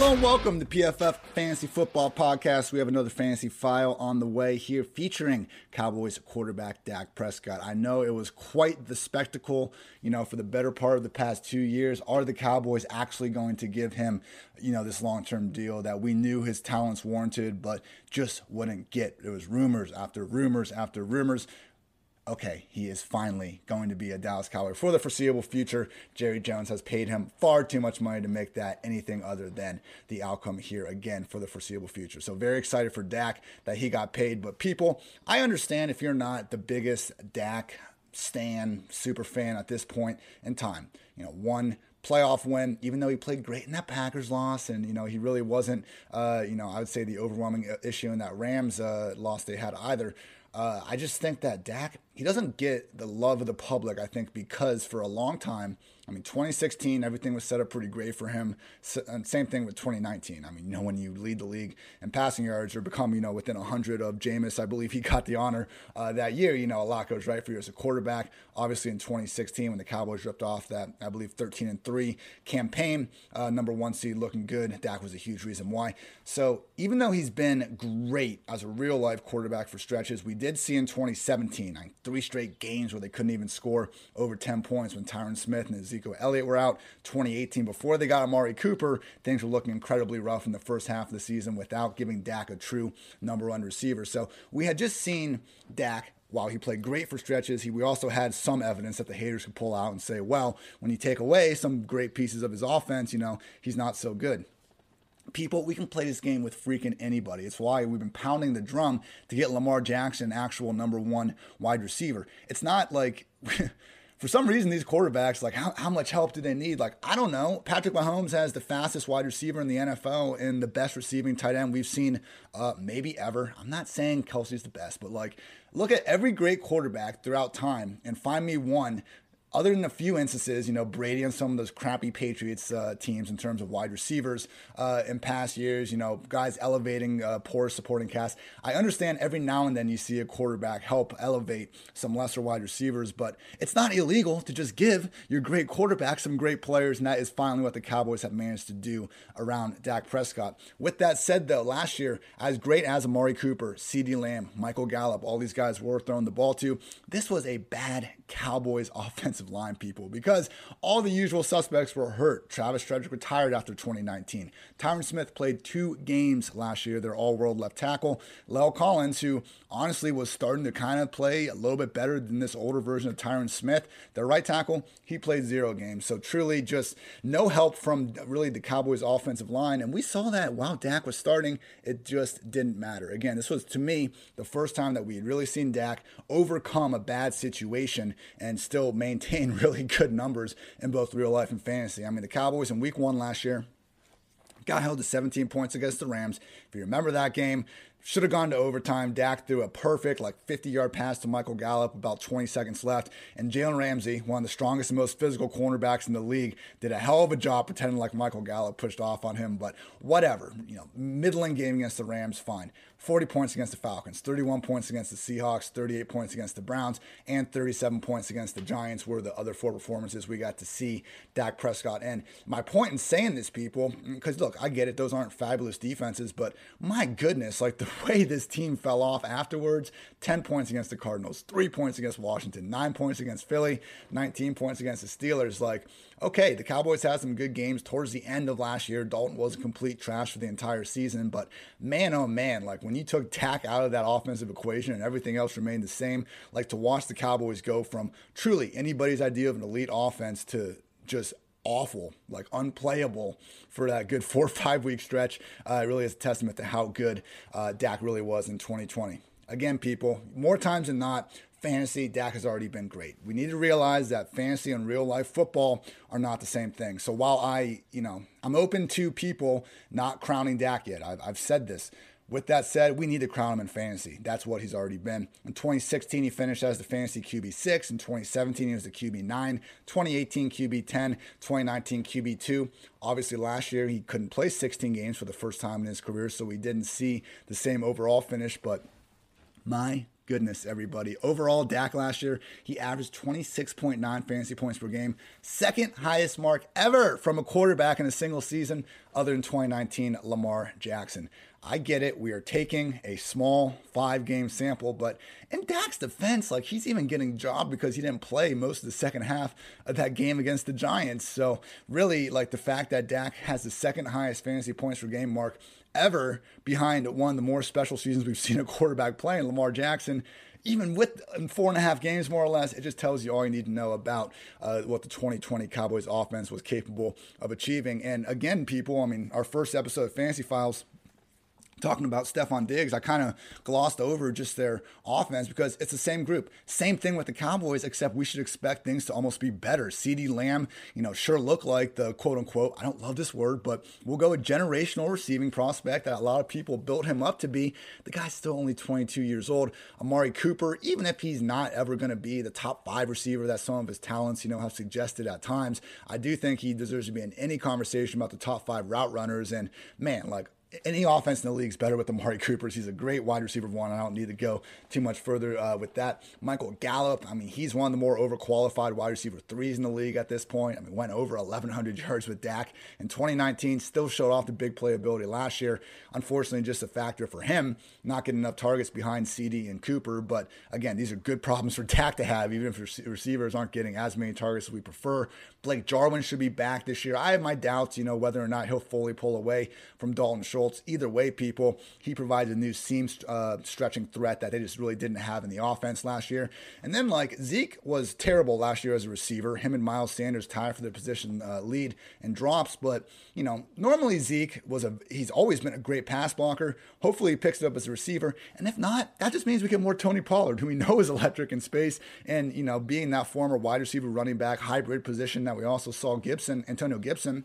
Hello and welcome to PFF Fantasy Football Podcast. We have another fantasy file on the way here featuring Cowboys quarterback Dak Prescott. I know it was quite the spectacle, you know, for the better part of the past two years. Are the Cowboys actually going to give him, you know, this long term deal that we knew his talents warranted, but just wouldn't get? It was rumors after rumors after rumors okay, he is finally going to be a Dallas Cowboy for the foreseeable future. Jerry Jones has paid him far too much money to make that anything other than the outcome here again for the foreseeable future. So very excited for Dak that he got paid. But people, I understand if you're not the biggest Dak stan super fan at this point in time. You know, one playoff win, even though he played great in that Packers loss, and you know he really wasn't, uh, you know, I would say the overwhelming issue in that Rams uh, loss they had either. Uh, I just think that Dak, he doesn't get the love of the public, I think, because for a long time, I mean, 2016, everything was set up pretty great for him. Same thing with 2019. I mean, you know, when you lead the league in passing yards or become, you know, within 100 of Jameis, I believe he got the honor uh, that year. You know, a lot goes right for you as a quarterback. Obviously, in 2016, when the Cowboys ripped off that, I believe, 13 and 3 campaign, uh, number one seed looking good, Dak was a huge reason why. So even though he's been great as a real life quarterback for stretches, we did see in 2017, like three straight games where they couldn't even score over 10 points when Tyron Smith and Ezekiel Elliott were out. 2018, before they got Amari Cooper, things were looking incredibly rough in the first half of the season without giving Dak a true number one receiver. So we had just seen Dak while he played great for stretches, he, we also had some evidence that the haters could pull out and say, well, when you take away some great pieces of his offense, you know, he's not so good. People, we can play this game with freaking anybody. It's why we've been pounding the drum to get Lamar Jackson actual number one wide receiver. It's not like for some reason, these quarterbacks, like, how, how much help do they need? Like, I don't know. Patrick Mahomes has the fastest wide receiver in the NFL and the best receiving tight end we've seen uh, maybe ever. I'm not saying Kelce's the best, but like, look at every great quarterback throughout time and find me one other than a few instances, you know, Brady and some of those crappy Patriots uh, teams in terms of wide receivers uh, in past years, you know, guys elevating uh, poor supporting cast. I understand every now and then you see a quarterback help elevate some lesser wide receivers, but it's not illegal to just give your great quarterback some great players, and that is finally what the Cowboys have managed to do around Dak Prescott. With that said, though, last year, as great as Amari Cooper, CeeDee Lamb, Michael Gallup, all these guys were throwing the ball to, this was a bad Cowboys offensive offensive line people because all the usual suspects were hurt. Travis Frederick retired after 2019. Tyron Smith played two games last year, their all world left tackle. La'el Collins, who honestly was starting to kind of play a little bit better than this older version of Tyron Smith, their right tackle, he played zero games. So truly just no help from really the Cowboys offensive line. And we saw that while Dak was starting, it just didn't matter. Again, this was to me the first time that we had really seen Dak overcome a bad situation and still maintain maintain really good numbers in both real life and fantasy. I mean, the Cowboys in week one last year got held to 17 points against the Rams. If you remember that game, should have gone to overtime. Dak threw a perfect, like 50 yard pass to Michael Gallup, about 20 seconds left. And Jalen Ramsey, one of the strongest and most physical cornerbacks in the league, did a hell of a job pretending like Michael Gallup pushed off on him. But whatever, you know, middling game against the Rams, fine. 40 points against the Falcons, 31 points against the Seahawks, 38 points against the Browns, and 37 points against the Giants were the other four performances we got to see Dak Prescott in. My point in saying this, people, because look, I get it, those aren't fabulous defenses, but my goodness, like the way this team fell off afterwards 10 points against the Cardinals, three points against Washington, nine points against Philly, 19 points against the Steelers. Like, okay, the Cowboys had some good games towards the end of last year. Dalton was complete trash for the entire season, but man, oh man, like when you took Dak out of that offensive equation and everything else remained the same, like to watch the Cowboys go from truly anybody's idea of an elite offense to just awful, like unplayable for that good four or five week stretch. Uh, it really is a testament to how good uh, Dak really was in 2020. Again, people, more times than not, fantasy, Dak has already been great. We need to realize that fantasy and real life football are not the same thing. So while I, you know, I'm open to people not crowning Dak yet, I've, I've said this. With that said, we need to crown him in fantasy. That's what he's already been. In 2016, he finished as the fantasy QB 6. In 2017, he was the QB 9. 2018, QB 10. 2019, QB 2. Obviously, last year, he couldn't play 16 games for the first time in his career, so we didn't see the same overall finish. But my goodness, everybody. Overall, Dak last year, he averaged 26.9 fantasy points per game, second highest mark ever from a quarterback in a single season, other than 2019 Lamar Jackson. I get it. We are taking a small five game sample, but in Dak's defense, like he's even getting job because he didn't play most of the second half of that game against the Giants. So really, like the fact that Dak has the second highest fantasy points per game mark ever behind one of the more special seasons we've seen a quarterback play in Lamar Jackson even with four and a half games, more or less, it just tells you all you need to know about uh, what the 2020 Cowboys offense was capable of achieving. And again, people, I mean, our first episode of Fantasy Files talking about Stefon Diggs, I kind of glossed over just their offense because it's the same group. Same thing with the Cowboys, except we should expect things to almost be better. CeeDee Lamb, you know, sure look like the quote unquote, I don't love this word, but we'll go a generational receiving prospect that a lot of people built him up to be. The guy's still only 22 years old. Amari Cooper, even if he's not ever going to be the top five receiver that some of his talents, you know, have suggested at times, I do think he deserves to be in any conversation about the top five route runners. And man, like any offense in the league is better with Amari Coopers. He's a great wide receiver one. I don't need to go too much further uh, with that. Michael Gallup, I mean, he's one of the more overqualified wide receiver threes in the league at this point. I mean, went over 1,100 yards with Dak in 2019, still showed off the big playability last year. Unfortunately, just a factor for him, not getting enough targets behind CeeDee and Cooper. But again, these are good problems for Dak to have, even if receivers aren't getting as many targets as we prefer. Blake Jarwin should be back this year. I have my doubts, you know, whether or not he'll fully pull away from Dalton Schultz. Either way, people, he provided a new seam uh, stretching threat that they just really didn't have in the offense last year. And then, like, Zeke was terrible last year as a receiver. Him and Miles Sanders tied for the position uh, lead in drops. But, you know, normally Zeke was a, he's always been a great pass blocker. Hopefully he picks it up as a receiver. And if not, that just means we get more Tony Pollard, who we know is electric in space. And, you know, being that former wide receiver running back hybrid position that we also saw Gibson, Antonio Gibson,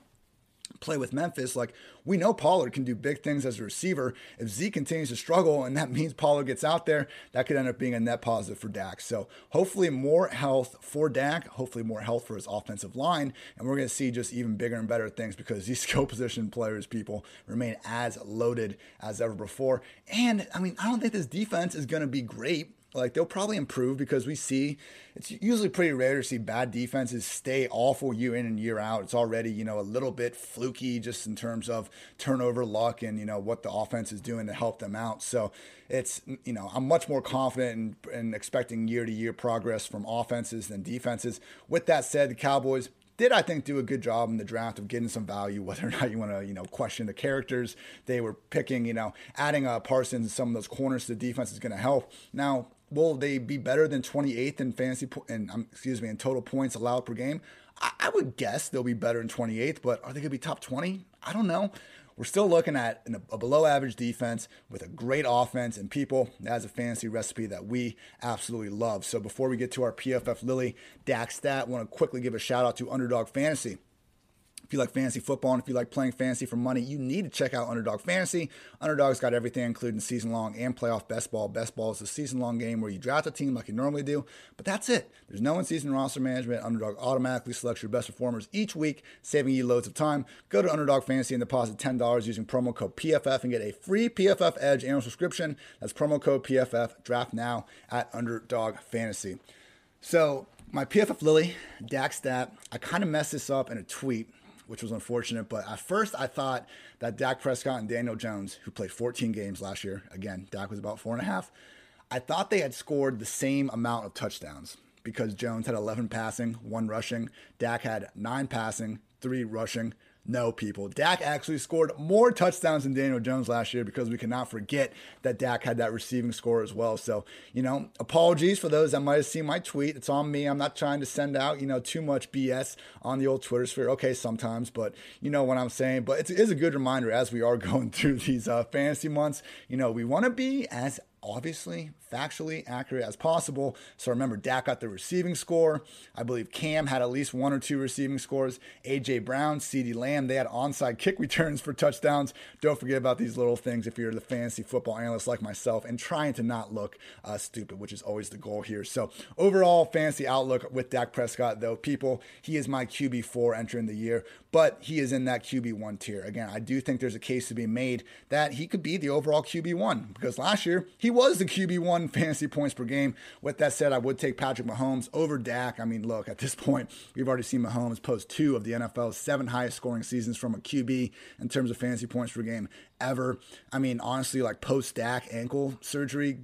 play with Memphis, like we know Pollard can do big things as a receiver. If Zeke continues to struggle and that means Pollard gets out there, that could end up being a net positive for Dak. So hopefully more health for Dak, hopefully more health for his offensive line, and we're going to see just even bigger and better things because these skill position players, people, remain as loaded as ever before. And I mean, I don't think this defense is going to be great like they'll probably improve because we see it's usually pretty rare to see bad defenses stay awful year in and year out. It's already, you know, a little bit fluky just in terms of turnover luck and, you know, what the offense is doing to help them out. So it's, you know, I'm much more confident in, in expecting year to year progress from offenses than defenses. With that said, the Cowboys did I think do a good job in the draft of getting some value, whether or not you want to you know question the characters they were picking. You know, adding uh, Parsons and some of those corners to the defense is going to help. Now will they be better than 28th in fantasy po- and um, excuse me in total points allowed per game? I, I would guess they'll be better in 28th, but are they going to be top 20? I don't know. We're still looking at a below average defense with a great offense and people. That's a fantasy recipe that we absolutely love. So before we get to our PFF Lily Dak stat, want to quickly give a shout out to Underdog Fantasy. If you like fantasy football and if you like playing fantasy for money, you need to check out Underdog Fantasy. Underdog's got everything, including season long and playoff best ball. Best ball is a season long game where you draft a team like you normally do, but that's it. There's no in season roster management. Underdog automatically selects your best performers each week, saving you loads of time. Go to Underdog Fantasy and deposit $10 using promo code PFF and get a free PFF Edge annual subscription. That's promo code PFF. Draft now at Underdog Fantasy. So, my PFF Lily, Dak stat, I kind of messed this up in a tweet which was unfortunate. But at first, I thought that Dak Prescott and Daniel Jones, who played 14 games last year, again, Dak was about four and a half, I thought they had scored the same amount of touchdowns because Jones had 11 passing, one rushing. Dak had nine passing, three rushing. No, people. Dak actually scored more touchdowns than Daniel Jones last year because we cannot forget that Dak had that receiving score as well. So, you know, apologies for those that might have seen my tweet. It's on me. I'm not trying to send out, you know, too much BS on the old Twitter sphere. Okay, sometimes, but you know what I'm saying. But it is a good reminder as we are going through these uh, fantasy months. You know, we want to be as obviously factually accurate as possible. So remember, Dak got the receiving score. I believe Cam had at least one or two receiving scores. AJ Brown, CeeDee Lamb, they had onside kick returns for touchdowns. Don't forget about these little things if you're the fantasy football analyst like myself and trying to not look uh, stupid, which is always the goal here. So overall, fantasy outlook with Dak Prescott, though, people, he is my QB4 entering the year, but he is in that QB1 tier. Again, I do think there's a case to be made that he could be the overall QB1 because last year he was the QB1 fantasy points per game. With that said, I would take Patrick Mahomes over Dak. I mean, look, at this point, we've already seen Mahomes post two of the NFL's seven highest scoring seasons from a QB in terms of fantasy points per game ever. I mean, honestly, like post Dak ankle surgery,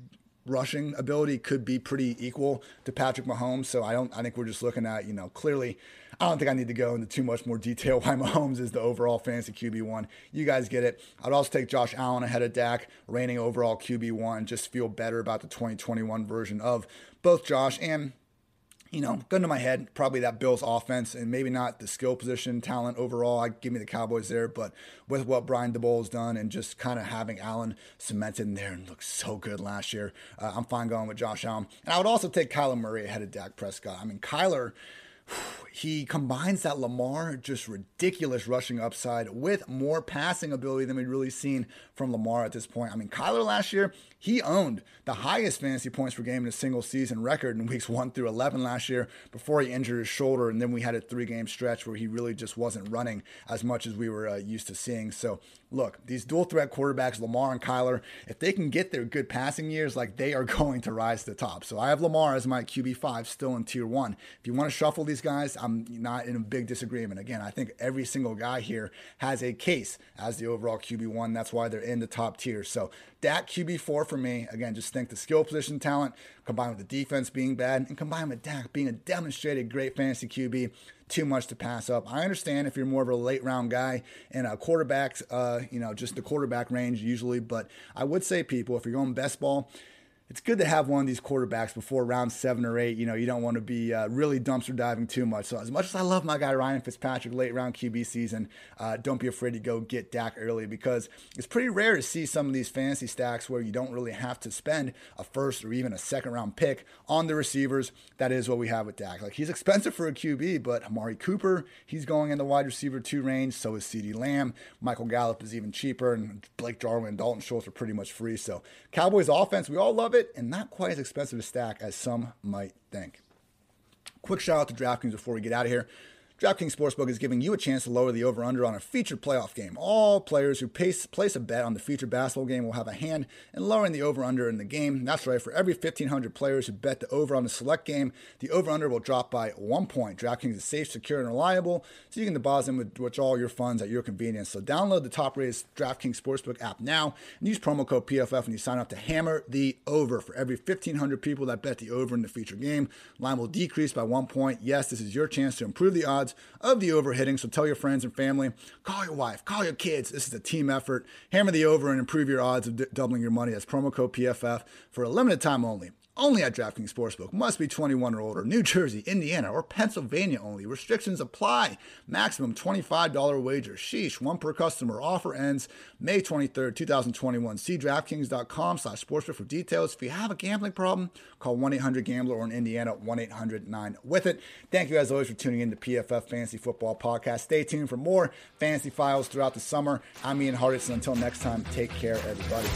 rushing ability could be pretty equal to Patrick Mahomes. So I don't I think we're just looking at, you know, clearly I don't think I need to go into too much more detail why Mahomes is the overall fantasy QB1. You guys get it. I'd also take Josh Allen ahead of Dak, reigning overall QB1, just feel better about the 2021 version of both Josh and you know, gun to my head, probably that Bills offense and maybe not the skill position talent overall. I give me the Cowboys there, but with what Brian Daboll's done and just kind of having Allen cemented in there and looked so good last year, uh, I'm fine going with Josh Allen. And I would also take Kyler Murray ahead of Dak Prescott. I mean, Kyler he combines that Lamar just ridiculous rushing upside with more passing ability than we've really seen from Lamar at this point. I mean, Kyler last year, he owned the highest fantasy points per game in a single season record in weeks 1 through 11 last year before he injured his shoulder and then we had a three-game stretch where he really just wasn't running as much as we were uh, used to seeing. So, look, these dual threat quarterbacks, Lamar and Kyler, if they can get their good passing years, like they are going to rise to the top. So, I have Lamar as my QB5 still in tier 1. If you want to shuffle these guys, I'm not in a big disagreement. Again, I think every single guy here has a case as the overall QB1. That's why they're in the top tier. So Dak QB4 for me. Again, just think the skill position talent combined with the defense being bad and combined with Dak being a demonstrated great fantasy QB. Too much to pass up. I understand if you're more of a late round guy and a quarterback, uh, you know, just the quarterback range usually. But I would say, people, if you're going best ball, it's good to have one of these quarterbacks before round seven or eight. You know, you don't want to be uh, really dumpster diving too much. So, as much as I love my guy Ryan Fitzpatrick late round QB season, uh, don't be afraid to go get Dak early because it's pretty rare to see some of these fantasy stacks where you don't really have to spend a first or even a second round pick on the receivers. That is what we have with Dak. Like, he's expensive for a QB, but Amari Cooper, he's going in the wide receiver two range. So is CeeDee Lamb. Michael Gallup is even cheaper, and Blake Jarwin and Dalton Schultz are pretty much free. So, Cowboys offense, we all love it it and not quite as expensive to stack as some might think. Quick shout out to DraftKings before we get out of here. DraftKings Sportsbook is giving you a chance to lower the over under on a featured playoff game. All players who place, place a bet on the featured basketball game will have a hand in lowering the over under in the game. That's right, for every 1,500 players who bet the over on the select game, the over under will drop by one point. DraftKings is safe, secure, and reliable, so you can deposit with, with all your funds at your convenience. So download the top rated DraftKings Sportsbook app now and use promo code PFF when you sign up to hammer the over. For every 1,500 people that bet the over in the featured game, line will decrease by one point. Yes, this is your chance to improve the odds of the overhitting. So tell your friends and family, call your wife, call your kids. This is a team effort. Hammer the over and improve your odds of d- doubling your money. That's promo code PFF for a limited time only. Only at DraftKings Sportsbook. Must be 21 or older. New Jersey, Indiana, or Pennsylvania only. Restrictions apply. Maximum $25 wager. Sheesh. One per customer. Offer ends May 23rd, 2021. See DraftKings.com slash sportsbook for details. If you have a gambling problem, call 1-800-GAMBLER or in Indiana, 1-800-9-WITH-IT. Thank you as always for tuning in to PFF Fantasy Football Podcast. Stay tuned for more fantasy files throughout the summer. I'm Ian Hartitz. Until next time, take care, everybody.